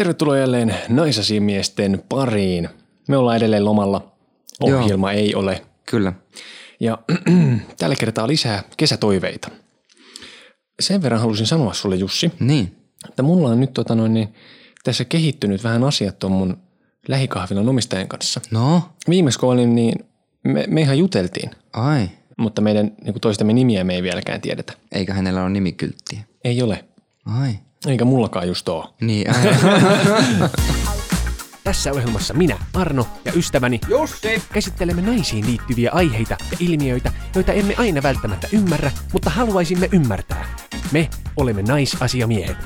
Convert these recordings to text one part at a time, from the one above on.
Tervetuloa jälleen naisasimiesten pariin. Me ollaan edelleen lomalla. Ohjelma Joo. ei ole. Kyllä. Ja tällä kertaa lisää kesätoiveita. Sen verran halusin sanoa sulle Jussi, Niin. että mulla on nyt tota noin, niin, tässä kehittynyt vähän asiat tuon mun lähikahvilan omistajan kanssa. No, Viimeis kun olin, niin me, me ihan juteltiin, ai. mutta meidän niin kuin toistemme nimiä me ei vieläkään tiedetä. Eikä hänellä ole nimikylttiä. Ei ole. Ai. Eikä mullakaan just oo. Niin. Tässä ohjelmassa minä, Arno ja ystäväni Jussi! käsittelemme naisiin liittyviä aiheita ja ilmiöitä, joita emme aina välttämättä ymmärrä, mutta haluaisimme ymmärtää. Me olemme naisasiamiehet.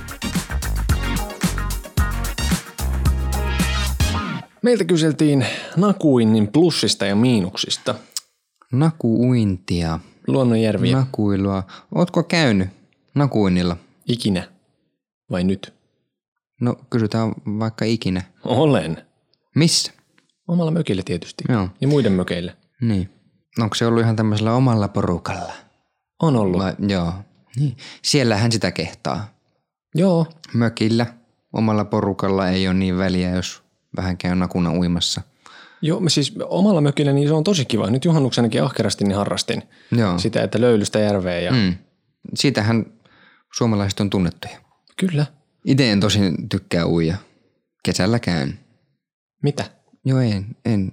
Meiltä kyseltiin Nakuinnin plussista ja miinuksista. Nakuuintia. Luonnonjärviä. Nakuilua. Ootko käynyt nakuinnilla? Ikinä. Vai nyt? No, kysytään vaikka ikinä. Olen. Missä? Omalla mökillä tietysti. Joo. Ja muiden mökeillä. Niin. Onko se ollut ihan tämmöisellä omalla porukalla? On ollut. Vai, joo. Niin. Siellähän sitä kehtaa. Joo. Mökillä, omalla porukalla ei ole niin väliä, jos vähän käy nakuna uimassa. Joo, mä siis omalla mökillä niin se on tosi kiva. Nyt juhannuksenakin ahkerasti niin harrastin Joo. sitä, että löylystä järveä ja... Mm. Siitähän suomalaiset on tunnettuja. Kyllä. Itse en tosin tykkää uija. Kesällä käyn. Mitä? Joo, en, en,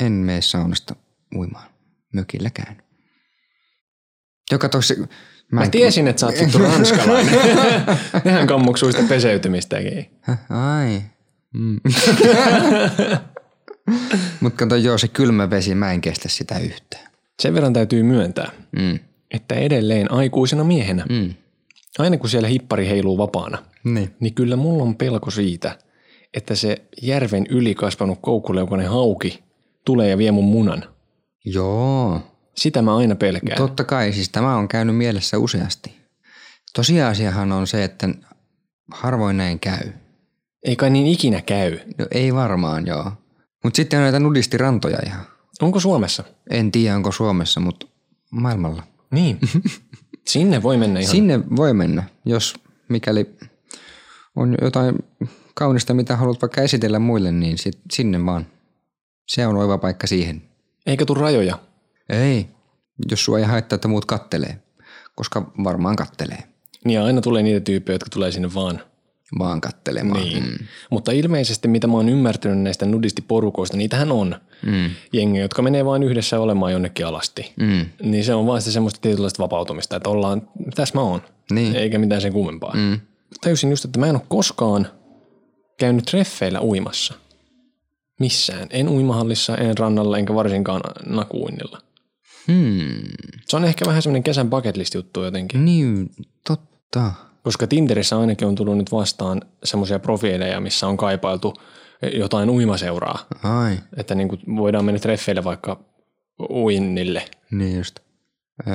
en mene saunasta uimaan. Mökillä käyn. Joka tosi... Mä, en- tiesin, että sä oot tuttu ranskalainen. Nehän kammuksuu sitä peseytymistäkin. Ai. Mm. Mutta kato, joo, se kylmä vesi, mä en kestä sitä yhtään. Sen verran täytyy myöntää, Mm. että edelleen aikuisena miehenä, Mm. Aina kun siellä hippari heiluu vapaana, Niin. niin kyllä mulla on pelko siitä, että se järven yli kasvanut koukkuleukoinen hauki tulee ja vie mun munan. Joo. Sitä mä aina pelkään. Totta kai, siis tämä on käynyt mielessä useasti. Tosiasiahan on se, että harvoin näin käy. Ei kai niin ikinä käy. No, ei varmaan, joo. Mutta sitten on näitä nudistirantoja ihan. Onko Suomessa? En tiedä, onko Suomessa, mutta maailmalla. Niin. Sinne voi mennä ihan. Sinne voi mennä, jos mikäli on jotain kaunista, mitä haluat vaikka esitellä muille, niin sit, sinne vaan. Se on oiva paikka siihen. Eikä tuu rajoja. Ei, jos sua ei haittaa, että muut kattelee. Koska varmaan kattelee. Niin aina tulee niitä tyyppejä, jotka tulee sinne vaan. Vaan kattelemaan. Niin. Mm. Mutta ilmeisesti mitä mä oon ymmärtänyt näistä nudistiporukoista, niitähän on Mm. jengiä, jotka menee vain yhdessä olemaan jonnekin alasti. Mm. Niin se on vaan sitä semmoista tietynlaista vapautumista, että ollaan, tässä mä oon. Niin. Eikä mitään sen kummempaa. Mm. Tajusin just, että mä en ole koskaan käynyt treffeillä uimassa. Missään. En uimahallissa, en rannalla, enkä varsinkaan nakuinnilla. Hmm. Se on ehkä vähän semmoinen kesän bucket list juttu jotenkin. Niin, totta. Koska Tinderissä ainakin on tullut nyt vastaan semmoisia profiileja, missä on kaipailtu jotain uimaseuraa. Ai, Että niin kuin voidaan mennä treffeille vaikka uinnille. niin just. Öö,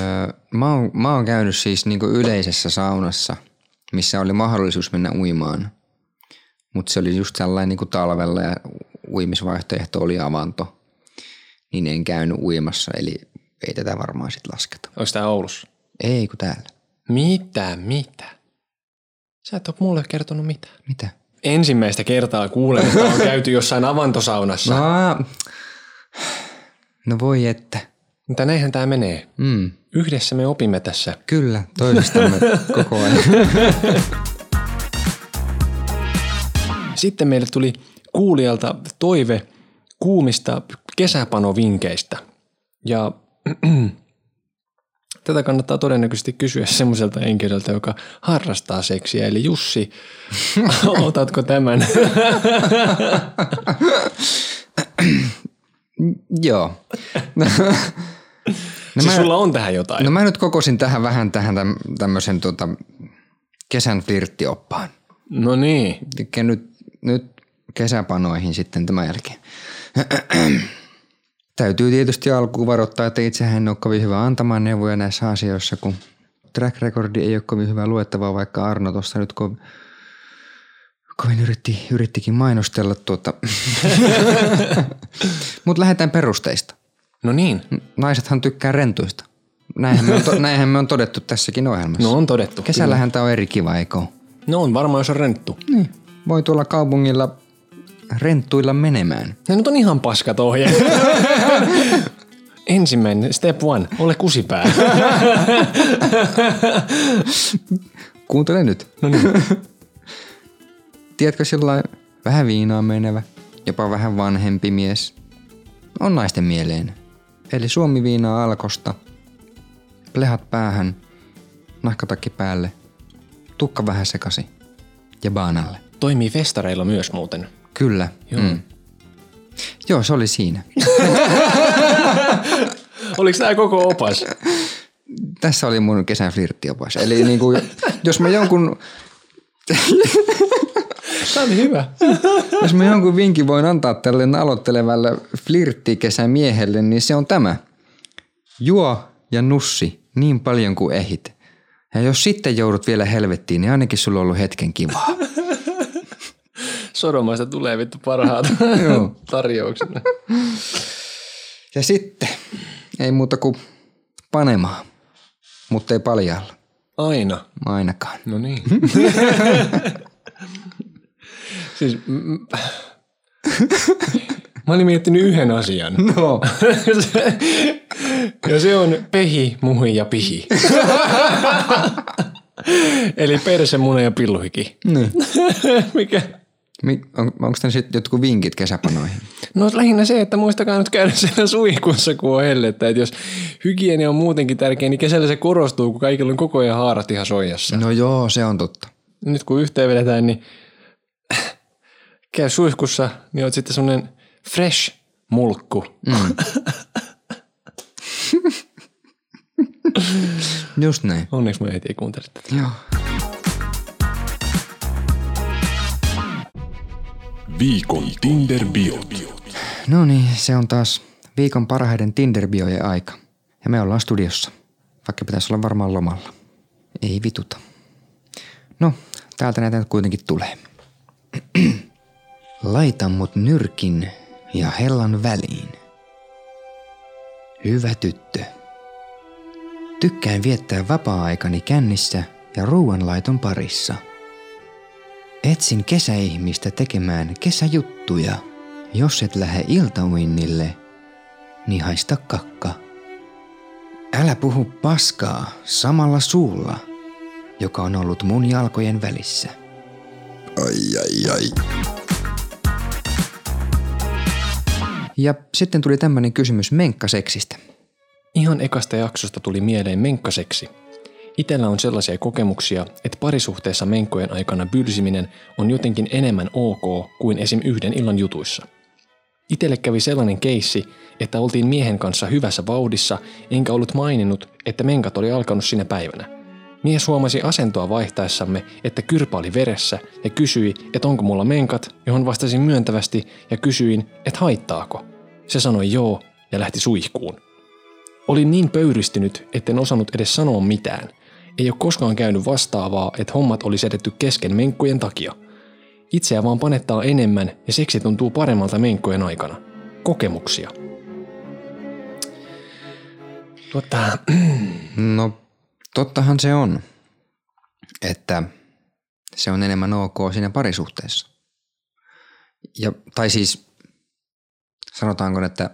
mä, oon, mä oon käynyt siis niinku yleisessä saunassa, missä oli mahdollisuus mennä uimaan. Mutta se oli just sellainen niinku talvella ja uimisvaihtoehto oli avanto. Niin en käynyt uimassa, eli ei tätä varmaan sit lasketa. Onko tämä Oulussa? Ei kun täällä. Mitä, mitä? Sä et ole mulle kertonut mitään. Mitä? Ensimmäistä kertaa kuulen, että on käyty jossain avantosaunassa. No, no voi että. Mutta näinhän tämä menee. Mm, Yhdessä me opimme tässä. kyllä, toistamme koko ajan. Sitten meille tuli kuulijalta toive kuumista kesäpanovinkeistä. Ja tätä kannattaa todennäköisesti kysyä semmoiselta henkilöltä, joka harrastaa seksiä. Eli Jussi, otatko tämän? Joo. No, siis mä- sulla on tähän jotain. No mä nyt kokosin tähän vähän tähän täm, tämmöisen tota, kesän flirttioppaan. No niin. Nyt, nyt kesäpanoihin sitten tämän jälkeen. Täytyy tietysti alkuun varoittaa, että itsehän en ole kovin hyvä antamaan neuvoja näissä asioissa, kun track recordi ei ole kovin hyvä luettavaa, vaikka Arno tuossa nyt ko- kovin yritti, yrittikin mainostella tuota. Mutta lähdetään perusteista. No niin. Naisethan tykkää rentuista. Näinhän me on, to, näinhän me on todettu tässäkin ohjelmassa. No on todettu. Kesällähän tämä on eri kiva, eikö? No on varmaan, jos on renttu. Niin. voi tuolla kaupungilla renttuilla menemään. Ne nyt on ihan paskat ohjeet. Ensimmäinen, step one, ole kusipää. Kuuntele nyt. No niin. Tiedätkö sillä vähän viinaa menevä, jopa vähän vanhempi mies? On naisten mieleen. Eli suomi viinaa alkosta, plehat päähän, nahkatakki päälle, tukka vähän sekasi ja baanalle. Toimii festareilla myös muuten. Kyllä. Joo. Mm. Joo, se oli siinä. Oliko tämä koko opas? Tässä oli mun kesän flirttiopas. Eli niin kuin, jos mä jonkun, Tämä oli hyvä. jos mä jonkun vinkin voin antaa tälle aloittelevalle flirttikesän miehelle, niin se on tämä. Juo ja nussi niin paljon kuin ehit. Ja jos sitten joudut vielä helvettiin, niin ainakin sulla on ollut hetken kivaa. Sodomaista tulee vittu parhaat tarjoukset. Ja sitten ei muuta kuin panemaan, mutta ei paljaalla. Aina. Ainakaan. No niin. siis, m- mä olin miettinyt yhden asian. No. ja se on pehi, muhi ja pihi. Eli perse, muna ja pilluhiki. niin. Mikä? Onko tämä sitten jotkut vinkit kesäpanoihin? No lähinnä se, että muistakaa nyt käydä siellä suihkussa, kun on hellettä. Että jos hygienia on muutenkin tärkeä, niin kesällä se korostuu, kun kaikilla on koko ajan haarat ihan soijassa. No joo, se on totta. Nyt kun yhteen vedetään, niin käy suihkussa, niin oot sitten semmoinen fresh mulkku. Mm. Just näin. Onneksi mä heti kuuntelin tätä. Joo. Viikon Tinder-biot. No niin, se on taas viikon parhaiden Tinder-biojen aika. Ja me ollaan studiossa, vaikka pitäisi olla varmaan lomalla. Ei vituta. No, täältä näitä kuitenkin tulee. Laita mut nyrkin ja hellan väliin. Hyvä tyttö. Tykkään viettää vapaa-aikani kännissä ja ruoanlaiton parissa. Etsin kesäihmistä tekemään kesäjuttuja. Jos et lähde iltauinnille, niin haista kakka. Älä puhu paskaa samalla suulla, joka on ollut mun jalkojen välissä. Ai ai ai. Ja sitten tuli tämmöinen kysymys menkkaseksistä. Ihan ekasta jaksosta tuli mieleen menkkaseksi. Itellä on sellaisia kokemuksia, että parisuhteessa menkkojen aikana bylsiminen on jotenkin enemmän ok kuin esim. yhden illan jutuissa. Itelle kävi sellainen keissi, että oltiin miehen kanssa hyvässä vauhdissa, enkä ollut maininnut, että menkat oli alkanut sinä päivänä. Mies huomasi asentoa vaihtaessamme, että kyrpä oli veressä ja kysyi, että onko mulla menkat, johon vastasin myöntävästi ja kysyin, että haittaako. Se sanoi joo ja lähti suihkuun. Olin niin pöyristynyt, etten osannut edes sanoa mitään. Ei ole koskaan käynyt vastaavaa, että hommat oli sedetty kesken menkkojen takia. Itseä vaan panettaa enemmän ja seksi tuntuu paremmalta menkkojen aikana. Kokemuksia. Tuota, No, tottahan se on, että se on enemmän ok siinä parisuhteessa. Ja, tai siis sanotaanko, että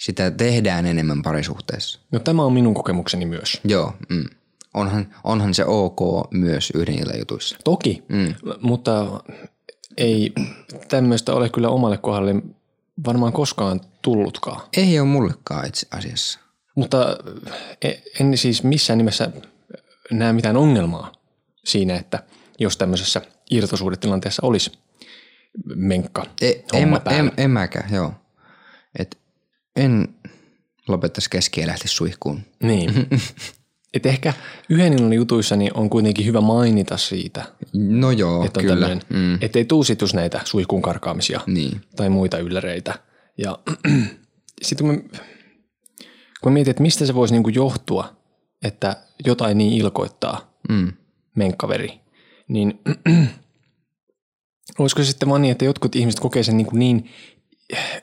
sitä tehdään enemmän parisuhteessa. no tämä on minun kokemukseni myös. Joo, mm. Onhan, onhan se ok myös yhden illan jutuissa. Toki, mm. mutta ei tämmöistä ole kyllä omalle kohdalle varmaan koskaan tullutkaan. Ei ole mullekaan itse asiassa. Mutta e- en siis missään nimessä näe mitään ongelmaa siinä, että jos tämmöisessä irtosuhdetilanteessa olisi menkka E, en, päällä. en, en mäkään, joo. Et en lopettaisi kesken ja lähtisi suihkuun. Niin. Et ehkä yhden illan jutuissa niin on kuitenkin hyvä mainita siitä, No joo, että on kyllä. tämmöinen, Mm, ettei tuu sit just näitä suihkuun karkaamisia niin. tai muita ylläreitä. Ja sitten kun, mä- kun mä mietin, että mistä se voisi niinku johtua, että jotain niin ilkoittaa Mm. menkkaveri, niin olisiko se sitten vaan niin, että jotkut ihmiset kokee sen niin, niin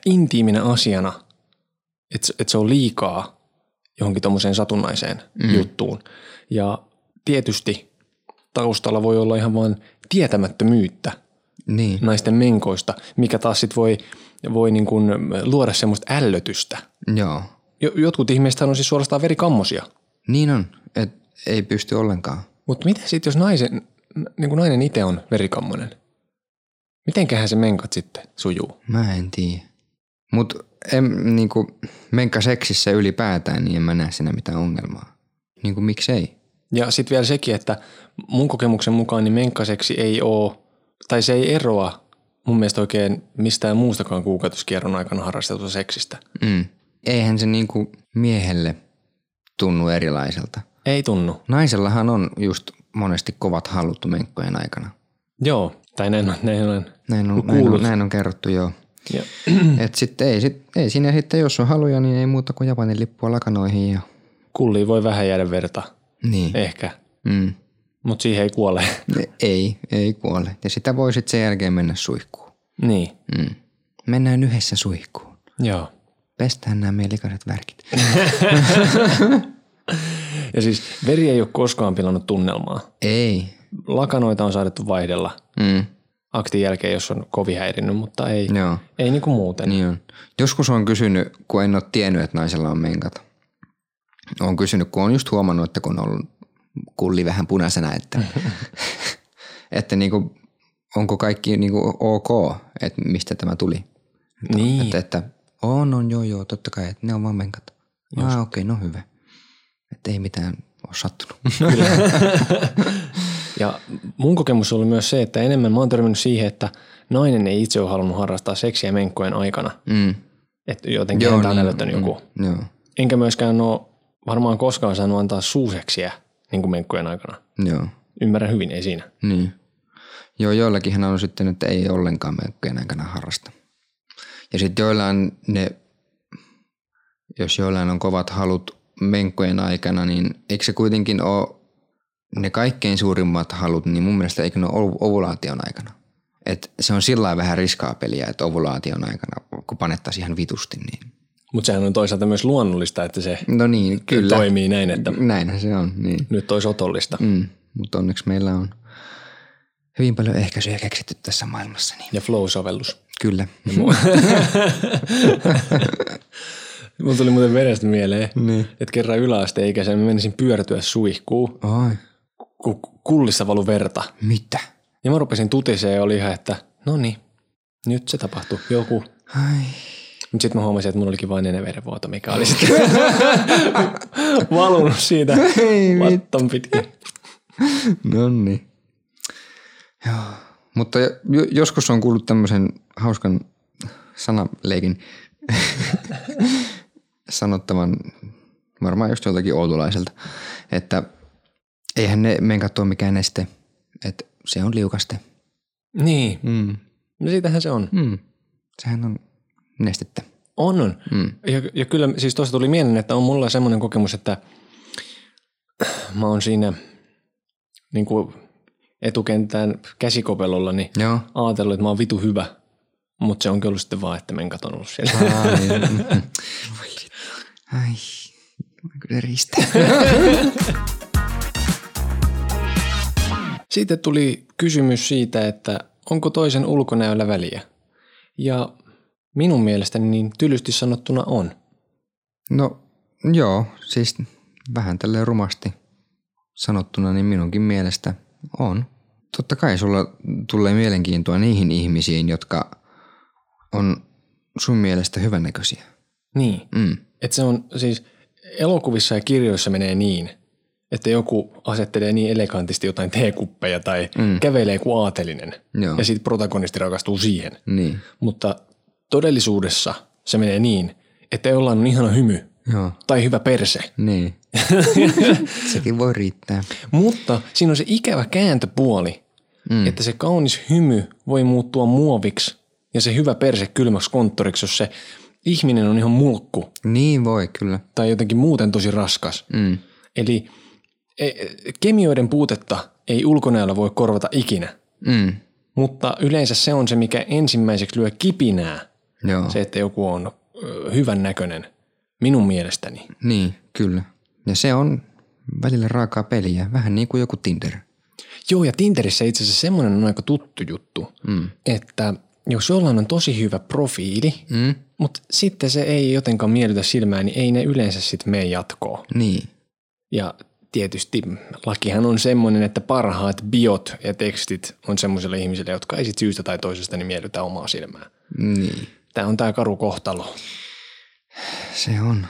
intiiminä asiana, että, että se on liikaa johonkin tuommoiseen satunnaiseen mm. juttuun. Ja tietysti taustalla voi olla ihan vain tietämättömyyttä Niin. naisten menkoista, mikä taas sit voi, voi niin kuin luoda semmoista ällötystä. Joo. Jo- Jotkut ihmiset on siis suorastaan verikammosia. Niin on, että ei pysty ollenkaan. Mutta mitä sitten, jos naisen, niin kuin nainen itse on verikammonen? Mitenköhän se menkat sitten sujuu? Mä en tiedä. Mutta niinku, menka seksissä ylipäätään, niin en mä näe siinä mitään ongelmaa. Niinku miksei? Ja sitten vielä sekin, että mun kokemuksen mukaan niin menkkaseksi ei ole, tai se ei eroa mun mielestä oikein mistään muustakaan kuukautuskierron aikana harrastetusta seksistä. Mm. Eihän se niinku miehelle tunnu erilaiselta. Ei tunnu. Naisellahan on just monesti kovat halut menkkojen aikana. Joo, tai näin on, näin on. Näin on, näin on, näin on kerrottu joo. Et sitten ei, sit, ei siinä sitten, jos on haluja, niin ei muuta kuin Japanin lippua lakanoihin ja kulliin voi vähän jäädä verta, niin. ehkä, Mm. mutta siihen ei kuole. Ei, ei kuole. Ja sitä voi sitten sen jälkeen mennä suihkuun. niin, Mm. Mennään yhdessä suihkuun. joo. Pestään nämä meidän likaiset värkit. Ja siis veri ei ole koskaan pilannut tunnelmaa. Ei. Lakanoita on saadettu vaihdella Mm. Aktin jälkeen, jos on kovin häirinnyt, mutta ei, Joo, ei niinku muuten. niin on. Joskus on kysynyt, kun en ole tiennyt, että naisella on menkat. Olen kysynyt, kun on just huomannut, että kun on ollut kulli vähän punaisena, että, että niinku, onko kaikki niinku ok, että mistä tämä tuli. Niin. Että, että on, on, joo, joo, totta kai, että ne on vaan menkat. Ah, okei, okay, no hyvä. Että ei mitään ole sattunut. Ja mun kokemus on ollut myös se, että enemmän mä oon törmännyt siihen, että nainen ei itse ole halunnut harrastaa seksiä menkkojen aikana. Mm. Että jotenkin häntä on älyttänyt joku. Mm, joo, Enkä myöskään ole varmaan koskaan saanut antaa suuseksiä niin kuin menkkojen aikana. joo, Ymmärrän hyvin, ei siinä. niin. Joo, joillakin on sitten, että ei ollenkaan menkkojen aikana harrasta. Ja sitten joillain ne, jos joillain on kovat halut menkkojen aikana, niin eikö se kuitenkin ole ne kaikkein suurimmat halut, niin mun mielestä eikö ne ole ov- ovulaation aikana? Et se on sillä vähän riskaa peliä, että ovulaation aikana, kun panettaisiin ihan vitusti, niin Mutta sehän on toisaalta myös luonnollista, että se No niin, kyllä. toimii näin, että Näinhän se on, niin. nyt olisi otollista. Mm, mutta onneksi meillä on hyvin paljon ehkäisyjä keksitty tässä maailmassa, niin Ja flow-sovellus. kyllä. Mulla tuli muuten verestä mieleen, Niin. että kerran yläasteikäisen mä menisin pyörtyä suihkuun, Ai, kun kullissa valu verta. mitä? Ja mä rupesin tutiseen ja oli ihan, että no niin, nyt se tapahtui. Joku. Ai, Mutta sitten mä huomasin, että mulla olikin vain nenäverenvuoto, mikä oli sitten valunut siitä vatton pitkin. no niin. Joo. Mutta jo, joskus on kuullut tämmöisen hauskan sanaleikin sanottavan varmaan just joltakin oululaiselta, että eihän ne menkat ole mikään neste, että se on liukaste. Niin, Mm. no siitähän se on. Mm. Sehän on nestettä. On, on. Mm. Ja, ja kyllä siis tuossa tuli mieleen, että on mulla semmoinen kokemus, että mä oon siinä niin kuin etukentään käsikopelolla niin Joo. ajatellut, että mä oon vitu hyvä. Mutta se onkin ollut sitten vaan, että menkat on ollut siellä. Ai. Voi vittu. Ai, kyllä riistää. Sitten tuli kysymys siitä, että onko toisen ulkonäöllä väliä. Ja minun mielestäni niin tylysti sanottuna on. No joo, siis vähän tälleen rumasti sanottuna, niin minunkin mielestä on. Totta kai sulla tulee mielenkiintoa niihin ihmisiin, jotka on sun mielestä hyvännäköisiä. Niin. Mm. Että se on siis elokuvissa ja kirjoissa menee niin, että joku asettelee niin elegantisti jotain teekuppeja tai mm. kävelee kuin aatelinen. Joo. Ja sitten protagonisti rakastuu siihen. Niin, Mutta todellisuudessa se menee niin, että jollain on ihana hymy joo, tai hyvä perse. niin. Sekin voi riittää. Mutta siinä on se ikävä kääntöpuoli, mm. että se kaunis hymy voi muuttua muoviksi ja se hyvä perse kylmäksi konttoriksi, jos se ihminen on ihan mulkku Niin voi kyllä. tai jotenkin muuten tosi raskas. Mm. Eli kemioiden puutetta ei ulkonäöllä voi korvata ikinä, Mm. mutta yleensä se on se, mikä ensimmäiseksi lyö kipinää, Joo, se, että joku on hyvän näköinen, minun mielestäni. niin kyllä. Ja se on välillä raakaa peliä, vähän niin kuin joku Tinder. Joo, ja Tinderissä itse asiassa semmoinen on aika tuttu juttu, mm. että jos jollain on tosi hyvä profiili, mm. mutta sitten se ei jotenkaan miellytä silmään, niin ei ne yleensä sitten mene jatkoon. Niin. Ja tietysti lakihan on semmoinen, että parhaat biot ja tekstit on semmoisille ihmisille, jotka ei sit syystä tai toisesta niin miellytä omaa silmää. Niin. Tämä on tämä karu kohtalo, Se on.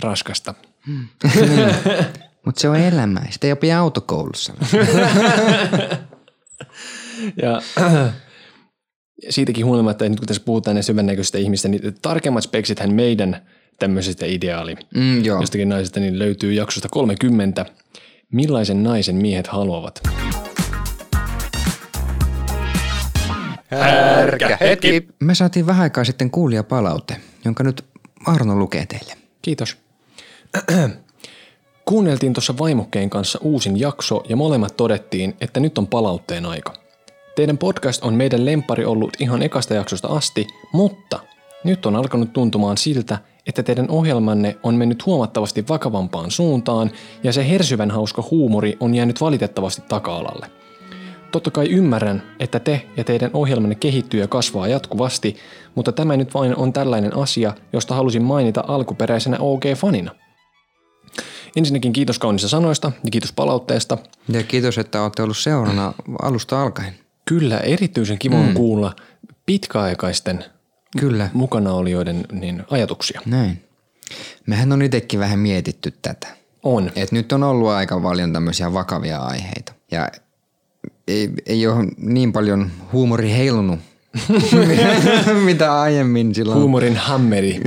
raskasta. Mutta se on elämää. Sitä ei opi autokoulussa. Ja siitäkin huolimatta, että nyt kun tässä puhutaan näistä hyvännäköisistä ihmistä, niin tarkemmat speksithän meidän tämmöisestä ideaali Mm, joo. jostakin naisesta niin löytyy jaksosta 30. Millaisen naisen miehet haluavat? Härkä hetki. Me saatiin vähän aikaa sitten kuulia palaute, jonka nyt Arno lukee teille. Kiitos. Kuunneltiin tuossa vaimokkeen kanssa uusin jakso ja molemmat todettiin, että nyt on palautteen aika. Teidän podcast on meidän lempari ollut ihan ekasta jaksosta asti, mutta nyt on alkanut tuntumaan siltä, että teidän ohjelmanne on mennyt huomattavasti vakavampaan suuntaan ja se hersyvän hauska huumori on jäänyt valitettavasti taka-alalle. Totta kai ymmärrän, että te ja teidän ohjelmanne kehittyy ja kasvaa jatkuvasti, mutta tämä nyt vain on tällainen asia, josta halusin mainita alkuperäisenä OG-fanina. Ensinnäkin kiitos kaunista sanoista ja kiitos palautteesta. Ja kiitos, että olette ollut seurana alusta alkaen. Kyllä, erityisen kiva on kuulla pitkäaikaisten Kyllä, mukanaolijoiden niin, ajatuksia. näin. Mehän on itsekin vähän mietitty tätä. On. Et nyt on ollut aika paljon tämmöisiä vakavia aiheita. Ja ei, ei ole niin paljon huumori heilunut, mitä aiemmin silloin. Huumorin hammeri.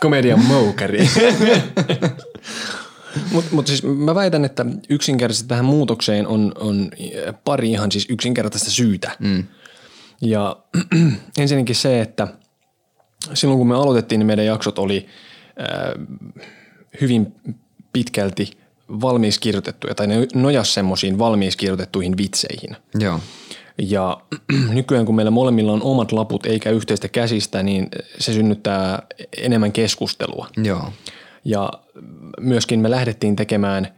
Komedian moukari. Mutta mut siis mä väitän, että yksinkertaisesti tähän muutokseen on, on pari ihan siis yksinkertaista syytä. Mm. Ja ensinnäkin se, että silloin kun me aloitettiin, niin meidän jaksot oli äh, hyvin pitkälti valmiiksi kirjoitettuja, tai ne nojas semmoisiin valmiiksi kirjoitettuihin vitseihin. Joo, Ja nykyään kun meillä molemmilla on omat laput eikä yhteistä käsistä, niin se synnyttää enemmän keskustelua. joo, Ja myöskin me lähdettiin tekemään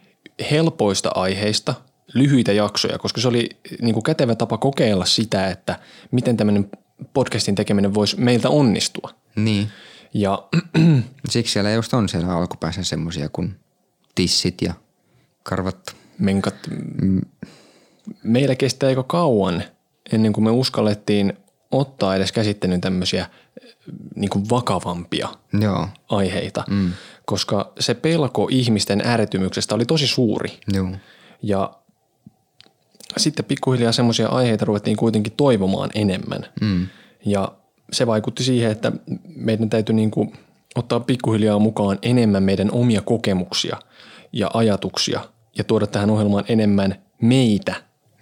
helpoista aiheista lyhyitä jaksoja, koska se oli niin kuin kätevä tapa kokeilla sitä, että miten tämmöinen podcastin tekeminen voisi meiltä onnistua. niin. Ja Siksi siellä just on siellä alkupäässä semmosia kuin tissit ja karvat. menkat, meillä kestää aika kauan ennen kuin me uskallettiin ottaa edes käsittelyyn tämmöisiä niin kuin vakavampia Joo, aiheita, mm. Koska se pelko ihmisten ärtymyksestä oli tosi suuri. joo, Ja sitten pikkuhiljaa semmoisia aiheita ruvettiin kuitenkin toivomaan enemmän. Mm. Ja se vaikutti siihen, että meidän täytyy niin kuin ottaa pikkuhiljaa mukaan enemmän meidän omia kokemuksia ja ajatuksia ja tuoda tähän ohjelmaan enemmän meitä,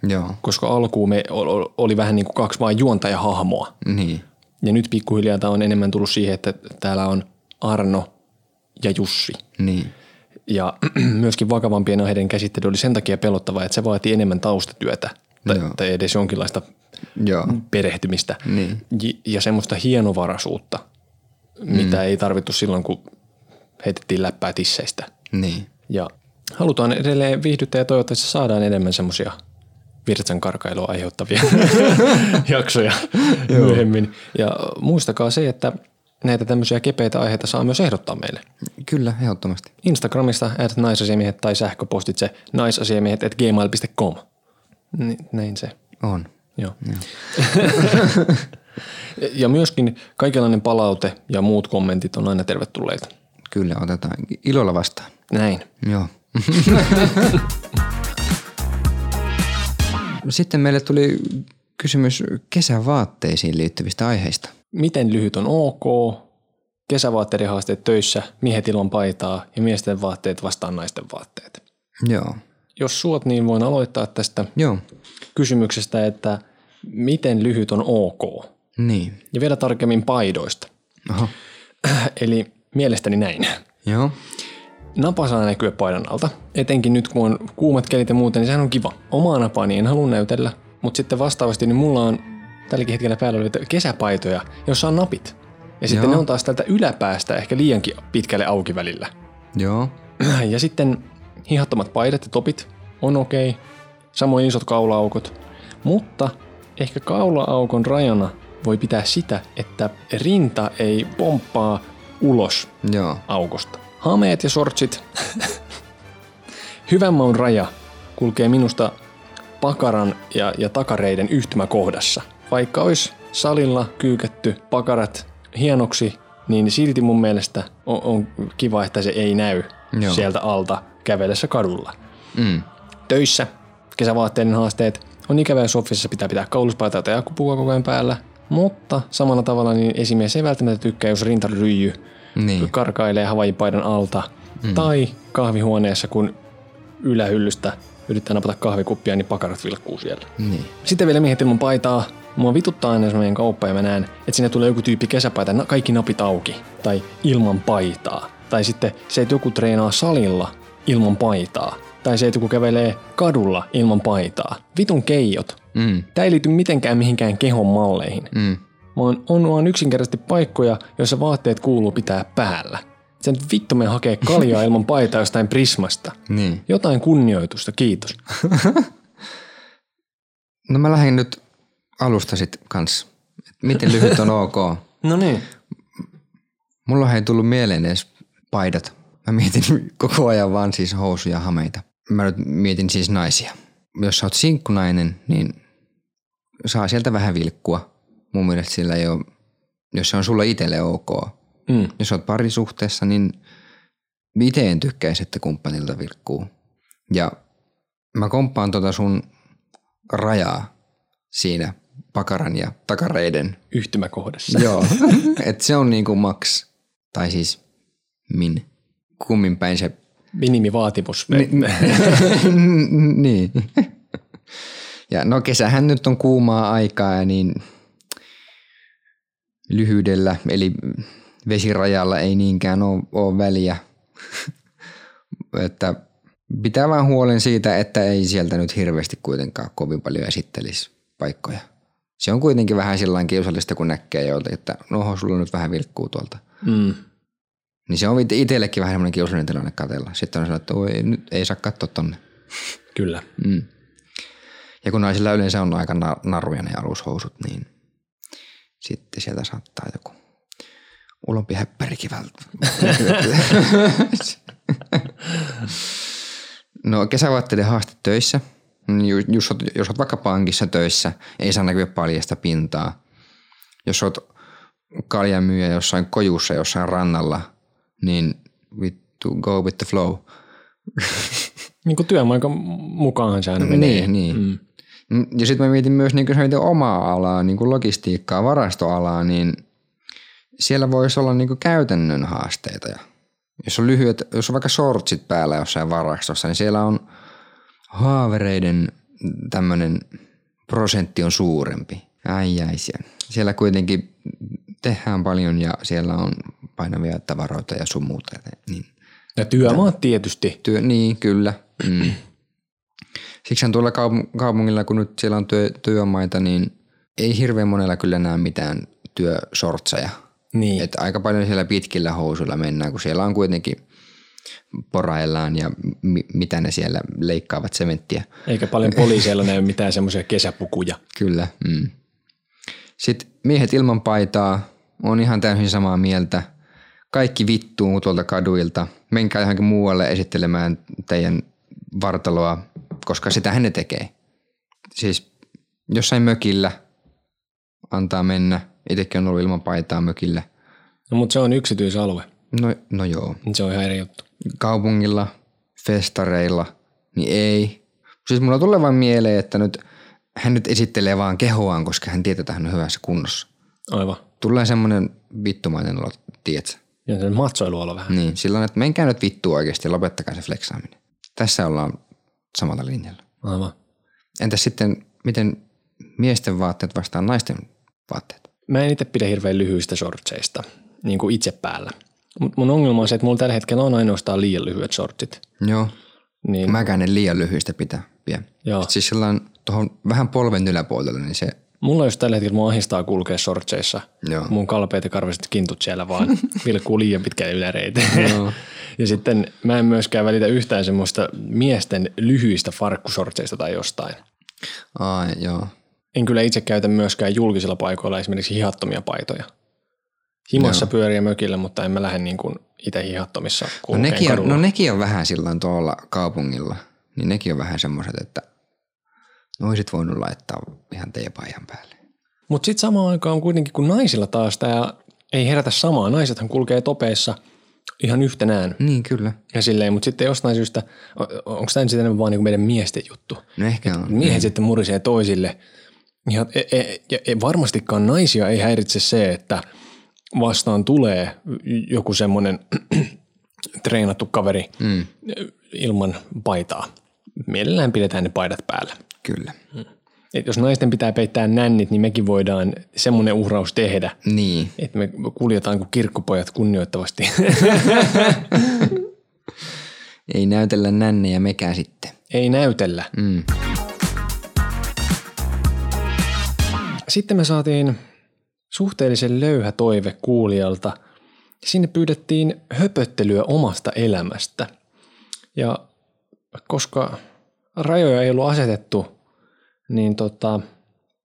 joo, koska alkuun me ol- oli vähän niin kuin kaksi vain juontajahahmoa. niin, Ja nyt pikkuhiljaa tämä on enemmän tullut siihen, että täällä on Arno ja Jussi. niin, Ja myöskin vakavampien aiheiden käsittely oli sen takia pelottavaa, että se vaatii enemmän taustatyötä tai, Joo. tai edes jonkinlaista joo, perehtymistä Niin. ja, semmoista hienovaraisuutta, mitä ei tarvittu silloin, kun heitettiin läppää tisseistä. niin, Ja halutaan edelleen viihdyttää ja toivottavasti saadaan enemmän semmoisia virtsan karkailua aiheuttavia jaksoja myöhemmin. Ja muistakaa se, että näitä tämmöisiä kepeitä aiheita saa myös ehdottaa meille. kyllä, ehdottomasti. Instagramista at naisasiamiehet tai sähköpostitse naisasiamiehet at gmail.com. Ni- näin se. On. Joo. ja myöskin kaikenlainen palaute ja muut kommentit on aina tervetulleita. Kyllä, otetaan ilolla vastaan. Näin. Joo. Sitten meille tuli kysymys kesävaatteisiin liittyvistä aiheista. Miten lyhyt on ok? Kesävaatteiden haasteet töissä, miehet ilman paitaa ja miesten vaatteet vastaan naisten vaatteet. Joo. Jos suot, niin voin aloittaa tästä Joo. kysymyksestä, että miten lyhyt on ok? Niin. Ja vielä tarkemmin paidoista. Aha. Eli mielestäni näin. Joo. Napa saa näkyä paidan alta, etenkin nyt kun on kuumat kelit ja muuten, niin sehän on kiva. Omaa napaani en halua näytellä, mutta sitten vastaavasti niin mulla on tälläkin hetkellä päällä olevia kesäpaitoja, jossa on napit. Ja sitten Joo. ne on taas tältä yläpäästä ehkä liiankin pitkälle auki välillä. Joo. Ja sitten hihattomat paidat ja topit on okei. Okay. Samoin isot kaulaaukot. Mutta ehkä kaulaaukon rajana voi pitää sitä, että rinta ei pomppaa ulos Joo. aukosta. Hameet ja sortsit. Hyvän maun raja kulkee minusta pakaran ja, ja takareiden yhtymäkohdassa. Vaikka olisi salilla kyykätty pakarat hienoksi, niin silti mun mielestä on, on kiva, että se ei näy Joo. Sieltä alta kävellessä kadulla. Mm. Töissä kesävaatteiden haasteet on ikävä, jos officeissa pitää pitää kauluspaitaa tai akkupukua koko ajan päällä. Mutta samalla tavalla niin esimies ei välttämättä tykkää, jos rintaryijy Niin. karkailee havajipaidan alta. Mm. Tai kahvihuoneessa, kun ylähyllystä yrittää napata kahvikuppia, niin pakarat vilkkuu siellä. Niin. Sitten vielä miehet ilman paitaa. Mua vituttaa aina, jos mä menen kauppaan ja mä näen, että sinne tulee joku tyyppi kesäpaita, kaikki napit auki. Tai ilman paitaa. Tai sitten se, että joku treenaa salilla ilman paitaa. Tai se, että joku kävelee kadulla ilman paitaa. Vitun keijot. Mm. Tämä ei liity mitenkään mihinkään kehon malleihin. Mm. Vaan on vaan yksinkertaisesti paikkoja, joissa vaatteet kuuluu pitää päällä. Sen vittu me hakee kaljaa ilman paitaa jostain prismasta. Niin. Jotain kunnioitusta, kiitos. No mä lähden nyt alusta sit kans. Miten lyhyt on ok? No niin. Mulla ei tullut mieleen edes paidat. Mä mietin koko ajan vaan siis housuja ja hameita. Mä nyt mietin siis naisia. Jos sä oot sinkkunainen, niin saa sieltä vähän vilkkua. Mun mielestä sillä ei ole, jos se on sulle itselle ok. Mm. Jos oot parisuhteessa, niin itse en tykkäisi, että kumppanilta vilkkuu. Ja mä komppaan tota sun rajaa siinä pakaran ja takareiden Yhtymäkohdassa. Joo, että se on niinku max, tai siis min, kummin päin se, Minimivaatimus. niin. Ja no kesähän nyt on kuumaa aikaa ja niin lyhyydellä, eli vesirajalla ei niinkään ole, ole väliä. että pitää vaan huolen siitä, että ei sieltä nyt hirveästi kuitenkaan kovin paljon esittelisi paikkoja. Se on kuitenkin vähän sillä kiusallista, kun näkee joilta, että no sulla nyt vähän vilkkuu tuolta. Mm. Niin se on itsellekin vähän semmoinen kiusallinen tilanne katella. Sitten on sanonut, että oi, nyt ei saa katsoa tonne. Kyllä. Mm. Ja kun naisilla yleensä on aika na- naruja ne alushousut, niin sitten sieltä saattaa joku ulompi häppärikin no kesävaatteiden haaste töissä. Ju- Jos oot, jos oot vaikka pankissa töissä, ei saa näkyä paljasta pintaa. Jos oot kaljamyyjä jossain kojussa jossain rannalla, niin vittu go with the flow. Niin kuin työmaikan mukaan se aina menee. Niin, niin. Mm. Mm, Ja sitten mä mietin myös, niin mietin omaa alaa, niin kuin logistiikkaa, varastoalaa, niin siellä voisi olla niin kuin käytännön haasteita. Jos on lyhyet, jos on vaikka shortsit päällä jossain varastossa, niin siellä on haavereiden tämmöinen prosentti on suurempi. Ai ai, siellä, kuitenkin tehdään paljon ja siellä on painavia tavaroita ja sun muuta. Niin Ja työmaat tietysti. Työ, niin, kyllä. Mm. Siksi tuolla kaupung- kaupungilla, kun nyt siellä on työ, työmaita, niin ei hirveän monella kyllä näe mitään työsortseja. Niin. Et aika paljon siellä pitkillä housuilla mennään, kun siellä on kuitenkin poraillaan ja mi- mitä ne siellä leikkaavat sementtiä. Eikä paljon poliiseilla näy mitään semmoisia kesäpukuja. Kyllä. Mm. Sitten miehet ilman paitaa on ihan täysin samaa mieltä. Kaikki vittuu tuolta kaduilta. Menkää johonkin muualle esittelemään teidän vartaloa, koska sitähän ne tekee. Siis jossain mökillä antaa mennä. Itsekin on ollut ilman paitaa mökillä. No, mutta se on yksityisalue. No, no joo. Se on ihan eri juttu. Kaupungilla, festareilla, niin ei. Siis mulla tulee vaan mieleen, että nyt hän nyt esittelee vaan kehoaan, koska hän tietää, että hän on hyvässä kunnossa. Aivan. Tulee semmoinen vittumainen olo, tiedätkö? Ja se matsoiluolo vähän. Niin, silloin, että menkää nyt vittua oikeasti ja lopettakaa se flexaaminen. Tässä ollaan samalla linjalla. Aivan. Entäs sitten, miten miesten vaatteet vastaan naisten vaatteet? Mä en itse pidä hirveän lyhyistä shortseista, niin kuin itse päällä. Mutta mun ongelma on se, että mulla tällä hetkellä on ainoastaan liian lyhyet shortsit. Joo, Niin, mäkään en liian lyhyistä pitää vielä. Joo. Siis sellainen tuohon vähän polven yläpuolelle, niin se Mulla just tällä hetkellä mua ahistaa kulkea sortseissa. Joo. Mun kalpeet ja karviset kintut siellä vaan vilkkuu liian pitkälle yläreiteen. Joo. ja sitten mä en myöskään välitä yhtään semmoista miesten lyhyistä farkkusortseista tai jostain. Ai, joo. En kyllä itse käytä myöskään julkisilla paikoilla esimerkiksi hihattomia paitoja. Himoissa Joo. pyöriä mökillä, mutta en mä lähde niin kuin itse hihattomissa No nekin, on, kadulla. no nekin on vähän silloin tuolla kaupungilla. Niin nekin on vähän semmoiset, että no olisit voinut laittaa ihan teepaijan päälle. Mutta sitten samaan aikaan kuitenkin, kun naisilla taas tämä ei herätä samaa. Naisethan kulkee topeissa ihan yhtenään. Niin kyllä. Ja silleen, mutta sitten jostain syystä, onko tämä nyt sitten vaan niinku meidän miesten juttu? No ehkä on. Miehet sitten murisee toisille. Ja, e, e, ja e, varmastikaan naisia ei häiritse se, että vastaan tulee joku semmoinen treenattu kaveri mm. ilman paitaa. Mielellään pidetään ne paidat päällä. Kyllä. Et jos naisten pitää peittää nännit, niin mekin voidaan semmoinen uhraus tehdä, Niin. että me kuljetaan kuin kirkkupojat kunnioittavasti. Ei näytellä nännejä mekään sitten. ei näytellä. Mm. Sitten me saatiin suhteellisen löyhä toive kuulijalta. Sinne pyydettiin höpöttelyä omasta elämästä. Ja koska rajoja ei ollut asetettu, niin tota,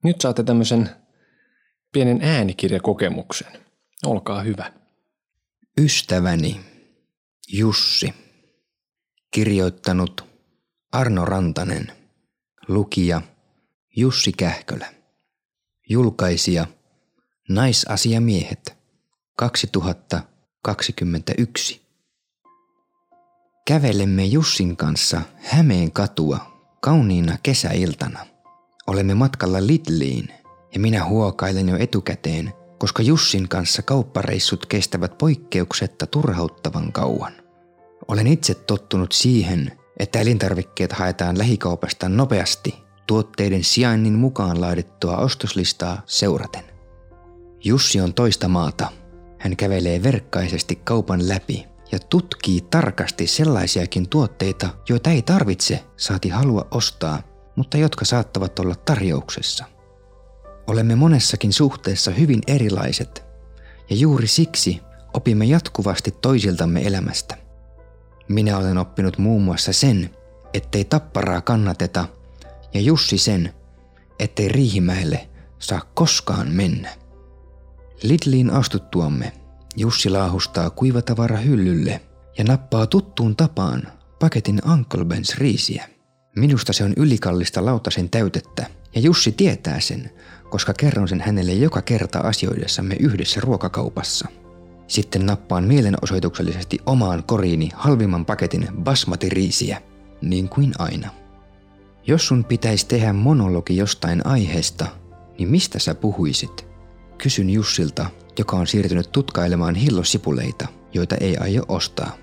nyt saatte tämmöisen pienen äänikirjakokemuksen. Olkaa hyvä. Ystäväni Jussi. Kirjoittanut Arno Rantanen. Lukija Jussi Kähkölä. Julkaisija Naisasiamiehet 2021. Kävelemme Jussin kanssa Hämeen katua kauniina kesäiltana. Olemme matkalla Lidliin ja minä huokailen jo etukäteen, koska Jussin kanssa kauppareissut kestävät poikkeuksetta turhauttavan kauan. Olen itse tottunut siihen, että elintarvikkeet haetaan lähikaupasta nopeasti tuotteiden sijainnin mukaan laadittua ostoslistaa seuraten. Jussi on toista maata. Hän kävelee verkkaisesti kaupan läpi ja tutkii tarkasti sellaisiakin tuotteita, joita ei tarvitse saati halua ostaa, mutta jotka saattavat olla tarjouksessa. Olemme monessakin suhteessa hyvin erilaiset, ja juuri siksi opimme jatkuvasti toisiltamme elämästä. Minä olen oppinut muun muassa sen, ettei tapparaa kannateta, ja Jussi sen, ettei Riihimäelle saa koskaan mennä. Lidliin astuttuamme Jussi laahustaa kuivatavara hyllylle ja nappaa tuttuun tapaan paketin Uncle Ben's riisiä. Minusta se on ylikallista lautasen täytettä ja Jussi tietää sen, koska kerron sen hänelle joka kerta asioidessamme yhdessä ruokakaupassa. Sitten nappaan mielenosoituksellisesti omaan koriini halvimman paketin basmati-riisiä, niin kuin aina. Jos sun pitäisi tehdä monologi jostain aiheesta, niin mistä sä puhuisit? Kysyn Jussilta, joka on siirtynyt tutkailemaan hillosipuleita, joita ei aio ostaa.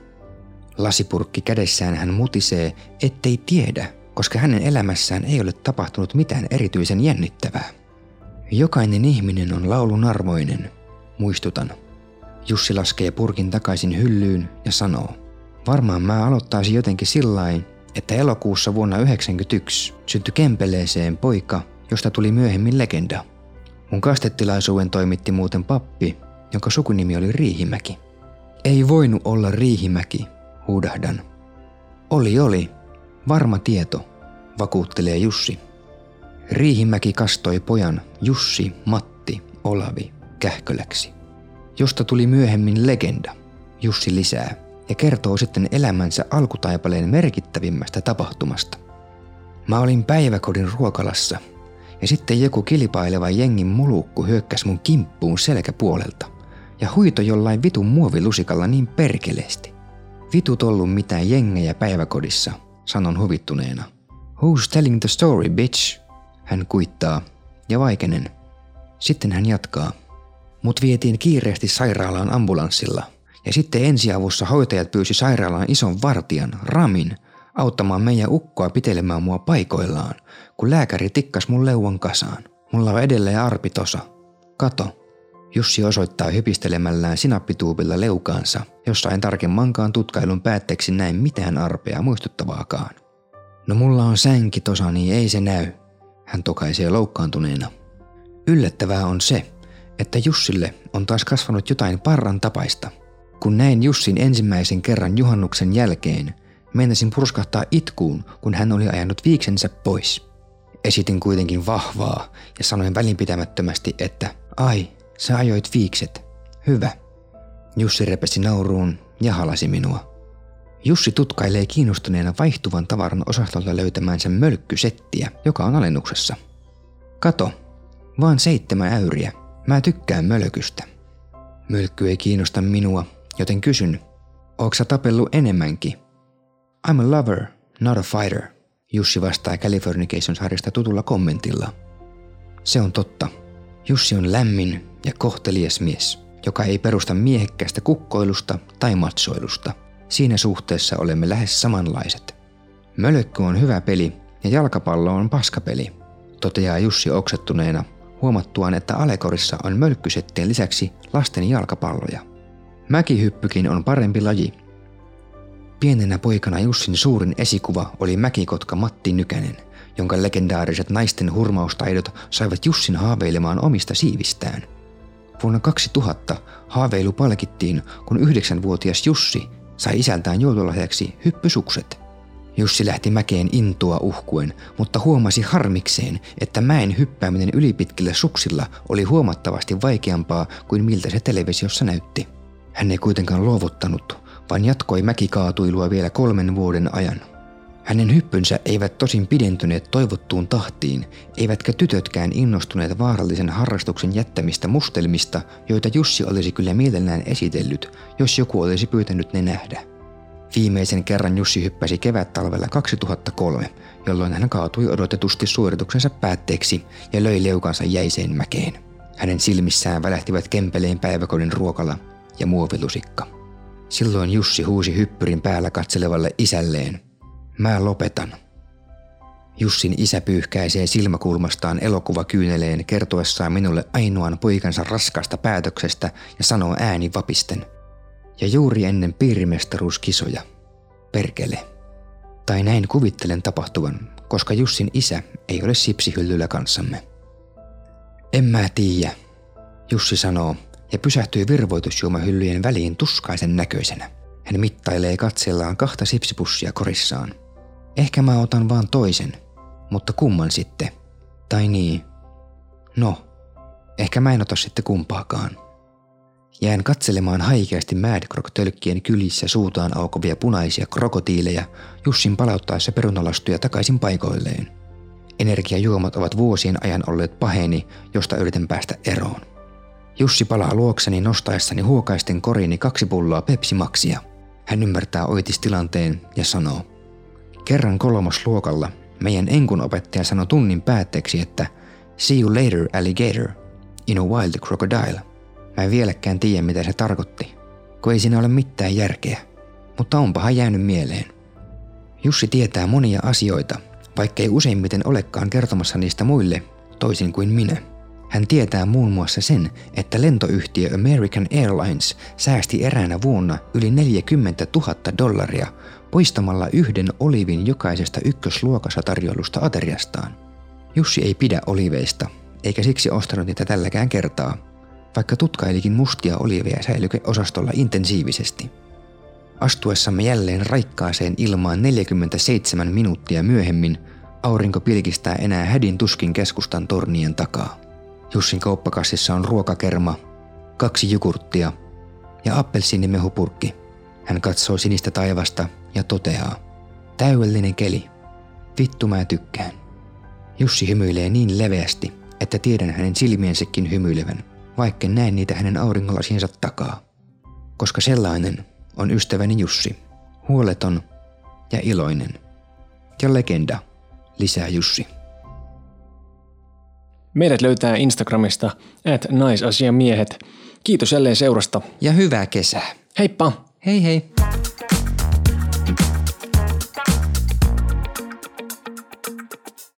Lasipurkki kädessään hän mutisee, ettei tiedä, koska hänen elämässään ei ole tapahtunut mitään erityisen jännittävää. Jokainen ihminen on laulun arvoinen, muistutan. Jussi laskee purkin takaisin hyllyyn ja sanoo, varmaan mä aloittaisin jotenkin sillain, että elokuussa vuonna 1991 syntyi Kempeleeseen poika, josta tuli myöhemmin legenda. Mun kastetilaisuuden toimitti muuten pappi, jonka sukunimi oli Riihimäki. Ei voinut olla Riihimäki, huudahdan. Oli oli, varma tieto, vakuuttelee Jussi. Riihimäki kastoi pojan Jussi, Matti, Olavi, Kähköläksi, josta tuli myöhemmin legenda, Jussi lisää, ja kertoo sitten elämänsä alkutaipaleen merkittävimmästä tapahtumasta. Mä olin päiväkodin ruokalassa, ja sitten joku kilpaileva jengin mulukku hyökkäsi mun kimppuun selkäpuolelta, ja huito jollain vitun muovilusikalla niin perkeleesti. Vitut ollut mitään jengejä päiväkodissa, sanon huvittuneena. Who's telling the story, bitch? Hän kuittaa, ja vaikenen. Sitten hän jatkaa. Mut vietiin kiireesti sairaalaan ambulanssilla, ja sitten ensiavussa hoitajat pyysi sairaalaan ison vartijan, Ramin, auttamaan meidän ukkoa pitelemään mua paikoillaan, kun lääkäri tikkas mun leuan kasaan. Mulla on edelleen arpitosa. Kato. Jussi osoittaa hypistelemällään sinappituubilla leukaansa, jossa en tarkemmankaan tutkailun päätteeksi näin mitään arpea muistuttavaakaan. No mulla on sänki tosa, niin ei se näy. Hän tokaisee loukkaantuneena. Yllättävää on se, että Jussille on taas kasvanut jotain parran tapaista. Kun näin Jussin ensimmäisen kerran juhannuksen jälkeen, meinasin purskahtaa itkuun, kun hän oli ajanut viiksensä pois. Esitin kuitenkin vahvaa ja sanoin välinpitämättömästi, että ai, sä ajoit viikset. Hyvä. Jussi repesi nauruun ja halasi minua. Jussi tutkailee kiinnostuneena vaihtuvan tavaran osastolta löytämäänsä mölkkysettiä, joka on alennuksessa. Kato, vaan seitsemän äyriä. Mä tykkään mölkystä. Mölkky ei kiinnosta minua, joten kysyn, onko sä tapellut enemmänkin? I'm a lover, not a fighter. Jussi vastaa Californication-sarjasta tutulla kommentilla. Se on totta. Jussi on lämmin ja kohtelias mies, joka ei perusta miehekkästä kukkoilusta tai matsoilusta. Siinä suhteessa olemme lähes samanlaiset. Mölökky on hyvä peli ja jalkapallo on paskapeli, toteaa Jussi oksettuneena huomattuaan, että Alekorissa on mölkkysettien lisäksi lasten jalkapalloja. Mäkihyppykin on parempi laji. Pienenä poikana Jussin suurin esikuva oli mäkikotka Matti Nykänen, jonka legendaariset naisten hurmaustaidot saivat Jussin haaveilemaan omista siivistään. Vuonna 2000 haaveilu palkittiin, kun yhdeksänvuotias Jussi sai isältään joululahjaksi hyppysukset – Jussi lähti mäkeen intua uhkuen, mutta huomasi harmikseen, että mäen hyppääminen ylipitkillä suksilla oli huomattavasti vaikeampaa kuin miltä se televisiossa näytti. Hän ei kuitenkaan luovuttanut, vaan jatkoi mäkikaatuilua vielä kolmen vuoden ajan. Hänen hyppynsä eivät tosin pidentyneet toivottuun tahtiin, eivätkä tytötkään innostuneet vaarallisen harrastuksen jättämistä mustelmista, joita Jussi olisi kyllä mielellään esitellyt, jos joku olisi pyytänyt ne nähdä. Viimeisen kerran Jussi hyppäsi kevät-talvella 2003, jolloin hän kaatui odotetusti suorituksensa päätteeksi ja löi leukansa jäiseen mäkeen. Hänen silmissään välähtivät kempeleen päiväkodin ruokala ja muovilusikka. Silloin Jussi huusi hyppyrin päällä katselevalle isälleen. Mä lopetan. Jussin isä pyyhkäisee silmäkulmastaan elokuvakyyneleen kertoessaan minulle ainoan poikansa raskasta päätöksestä ja sanoo ääni vapisten – ja juuri ennen piirimestaruuskisoja. Perkele. Tai näin kuvittelen tapahtuvan, koska Jussin isä ei ole sipsihyllyllä kanssamme. En mä tiedä, Jussi sanoo ja pysähtyy virvoitusjuomahyllyjen väliin tuskaisen näköisenä. Hän mittailee katsellaan kahta sipsipussia korissaan. Ehkä mä otan vaan toisen, mutta kumman sitten? Tai niin. No, ehkä mä en ota sitten kumpaakaan. Jään katselemaan haikeasti Mad Krok-tölkkien kylissä suutaan aukovia punaisia krokotiileja Jussin palauttaessa perunalastuja takaisin paikoilleen. Energiajuomat ovat vuosien ajan olleet paheni, josta yritän päästä eroon. Jussi palaa luokseni nostaessani huokaisten koriini kaksi pulloa Pepsi-maksia. Hän ymmärtää oitistilanteen ja sanoo. Kerran kolmosluokalla meidän enkun opettaja sanoi tunnin päätteeksi, että See you later alligator in a wild crocodile. Mä en vieläkään tiedä, mitä se tarkoitti, kun ei siinä ole mitään järkeä. Mutta onpahan jäänyt mieleen. Jussi tietää monia asioita, vaikkei useimmiten olekaan kertomassa niistä muille, toisin kuin minä. Hän tietää muun muassa sen, että lentoyhtiö American Airlines säästi eräänä vuonna yli 40 000 dollaria poistamalla yhden olivin jokaisesta ykkösluokassa tarjollusta ateriastaan. Jussi ei pidä oliveista, eikä siksi ostanut niitä tälläkään kertaa – vaikka tutkailikin mustia oliveja säilykeosastolla intensiivisesti. Astuessamme jälleen raikkaaseen ilmaan 47 minuuttia myöhemmin aurinko pilkistää enää hädin tuskin keskustan tornien takaa. Jussin kauppakassissa on ruokakerma, kaksi jogurttia ja appelsiinimehupurkki. Hän katsoo sinistä taivasta ja toteaa, täydellinen keli. Vittu mä tykkään. Jussi hymyilee niin leveästi, että tiedän hänen silmiensäkin hymyilevän vaikka näen niitä hänen auringonlasiensa takaa. Koska sellainen on ystäväni Jussi, huoleton ja iloinen. Ja legenda, lisää Jussi. Meidät löytää Instagramista at naisasiamiehet. Kiitos jälleen seurasta. Ja hyvää kesää. Heippa! Hei hei!